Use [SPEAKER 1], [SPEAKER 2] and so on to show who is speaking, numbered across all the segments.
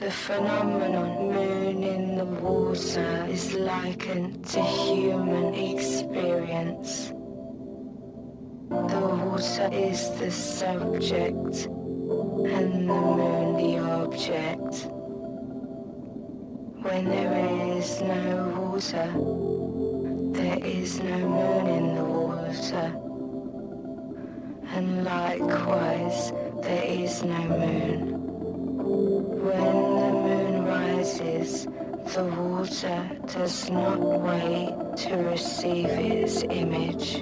[SPEAKER 1] The phenomenon moon in the water is likened to human experience. The water is the subject and the moon the object. When there is no water, there is no moon in the water. And likewise, there is no moon. When rises, the water does not wait to receive its image.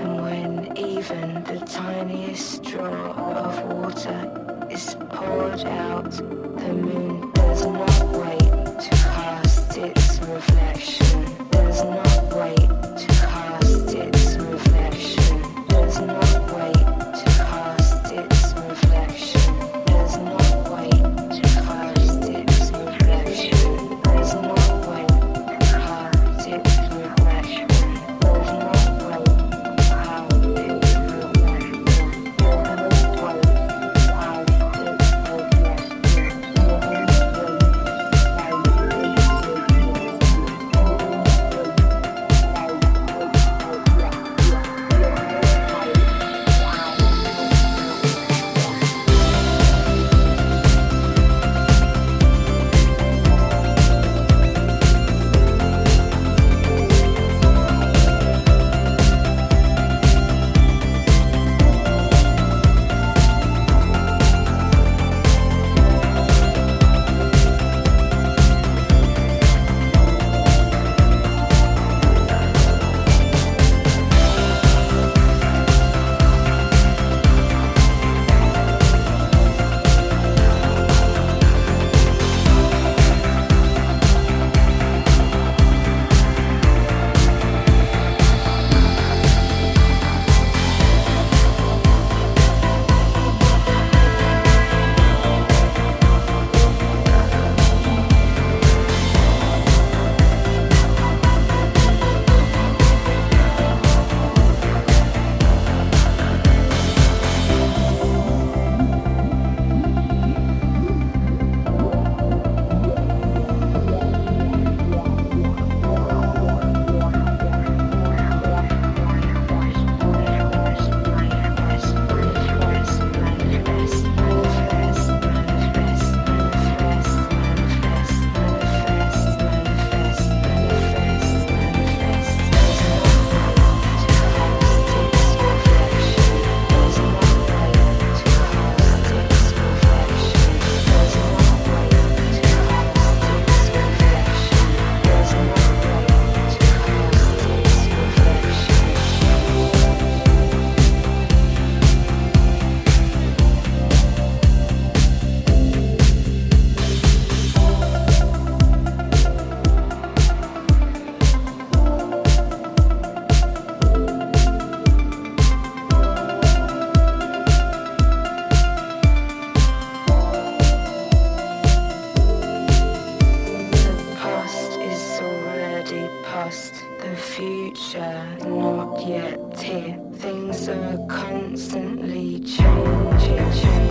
[SPEAKER 1] And when even the tiniest drop of water is poured out, the moon does not wait to cast its reflection, Things are constantly changing, changing,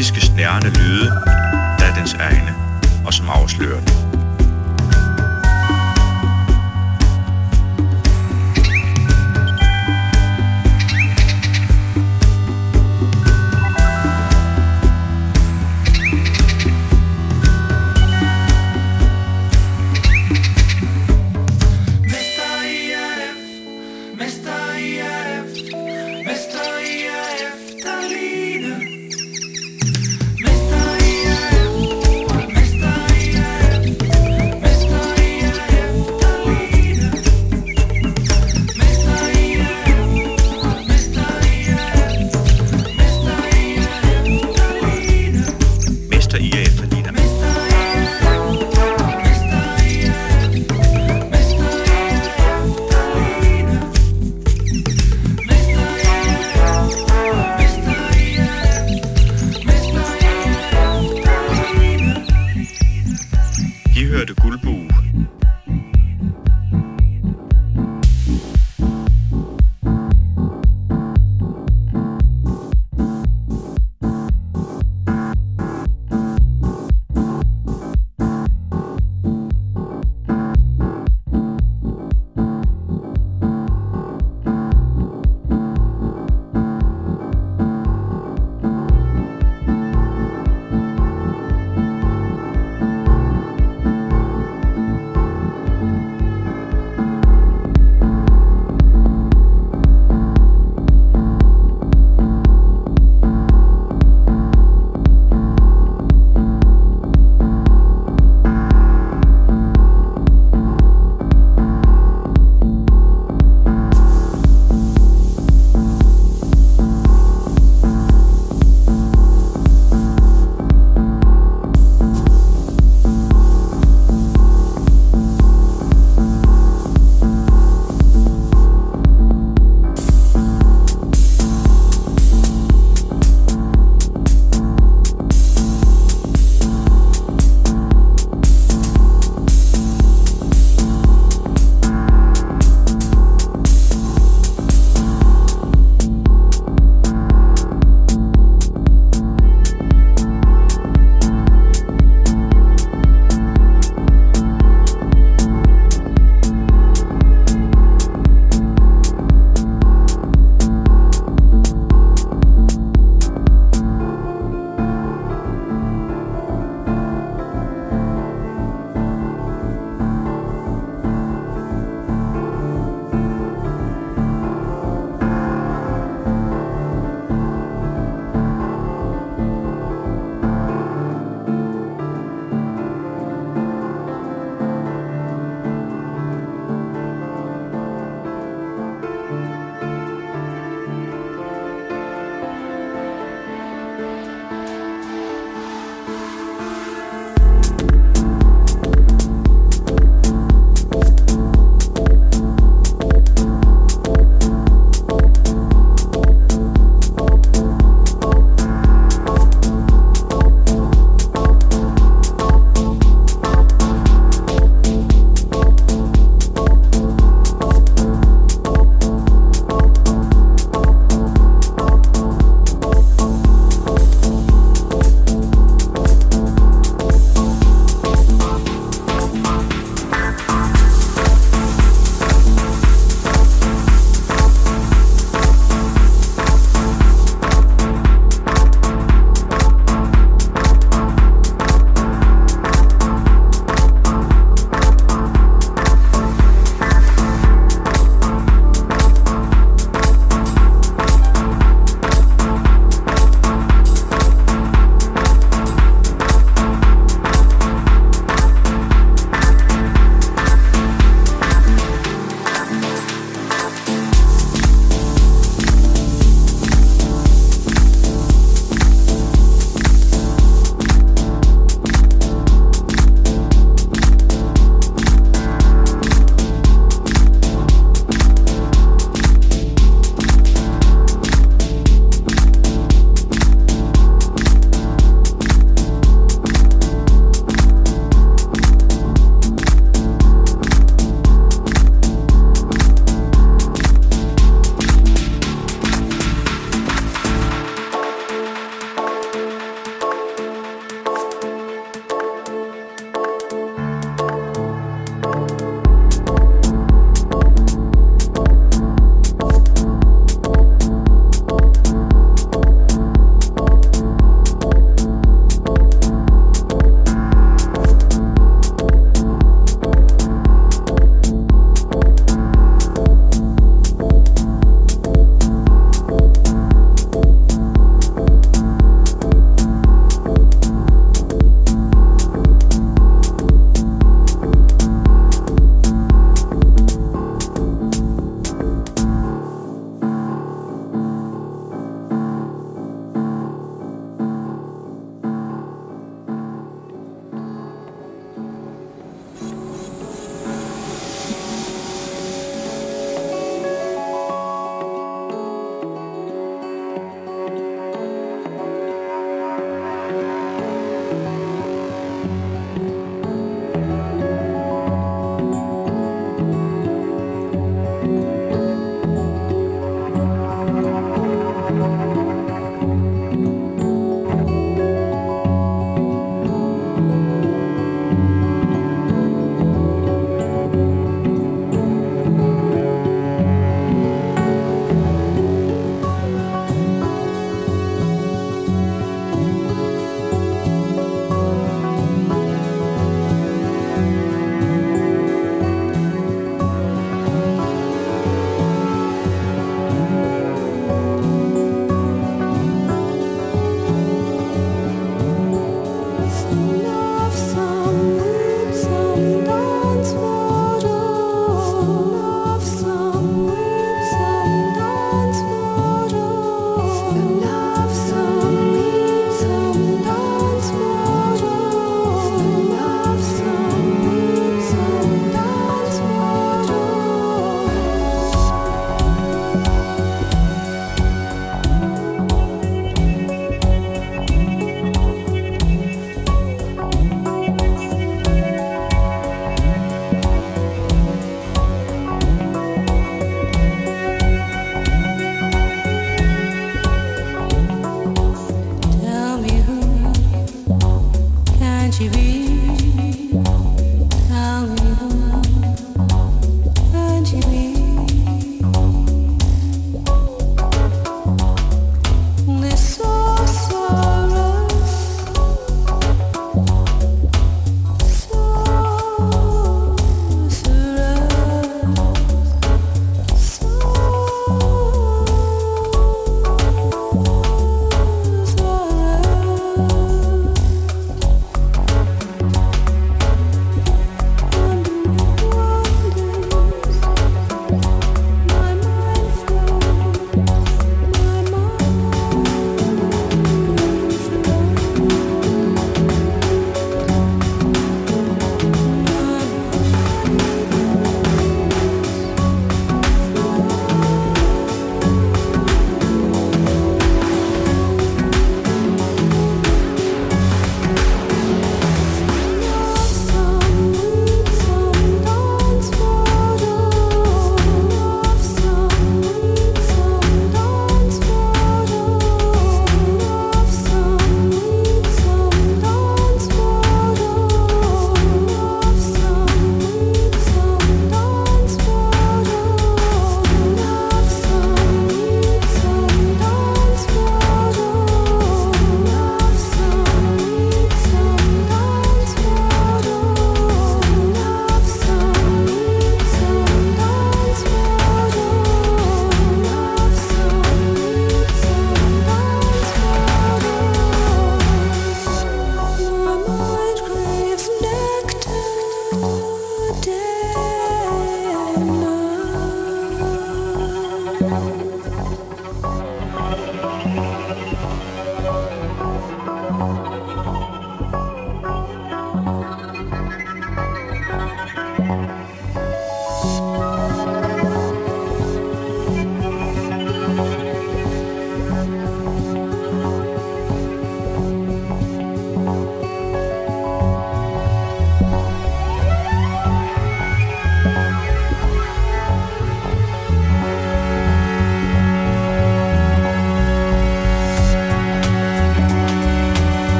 [SPEAKER 2] mystiske snærende lyde, der er dens egne, og som afslører den.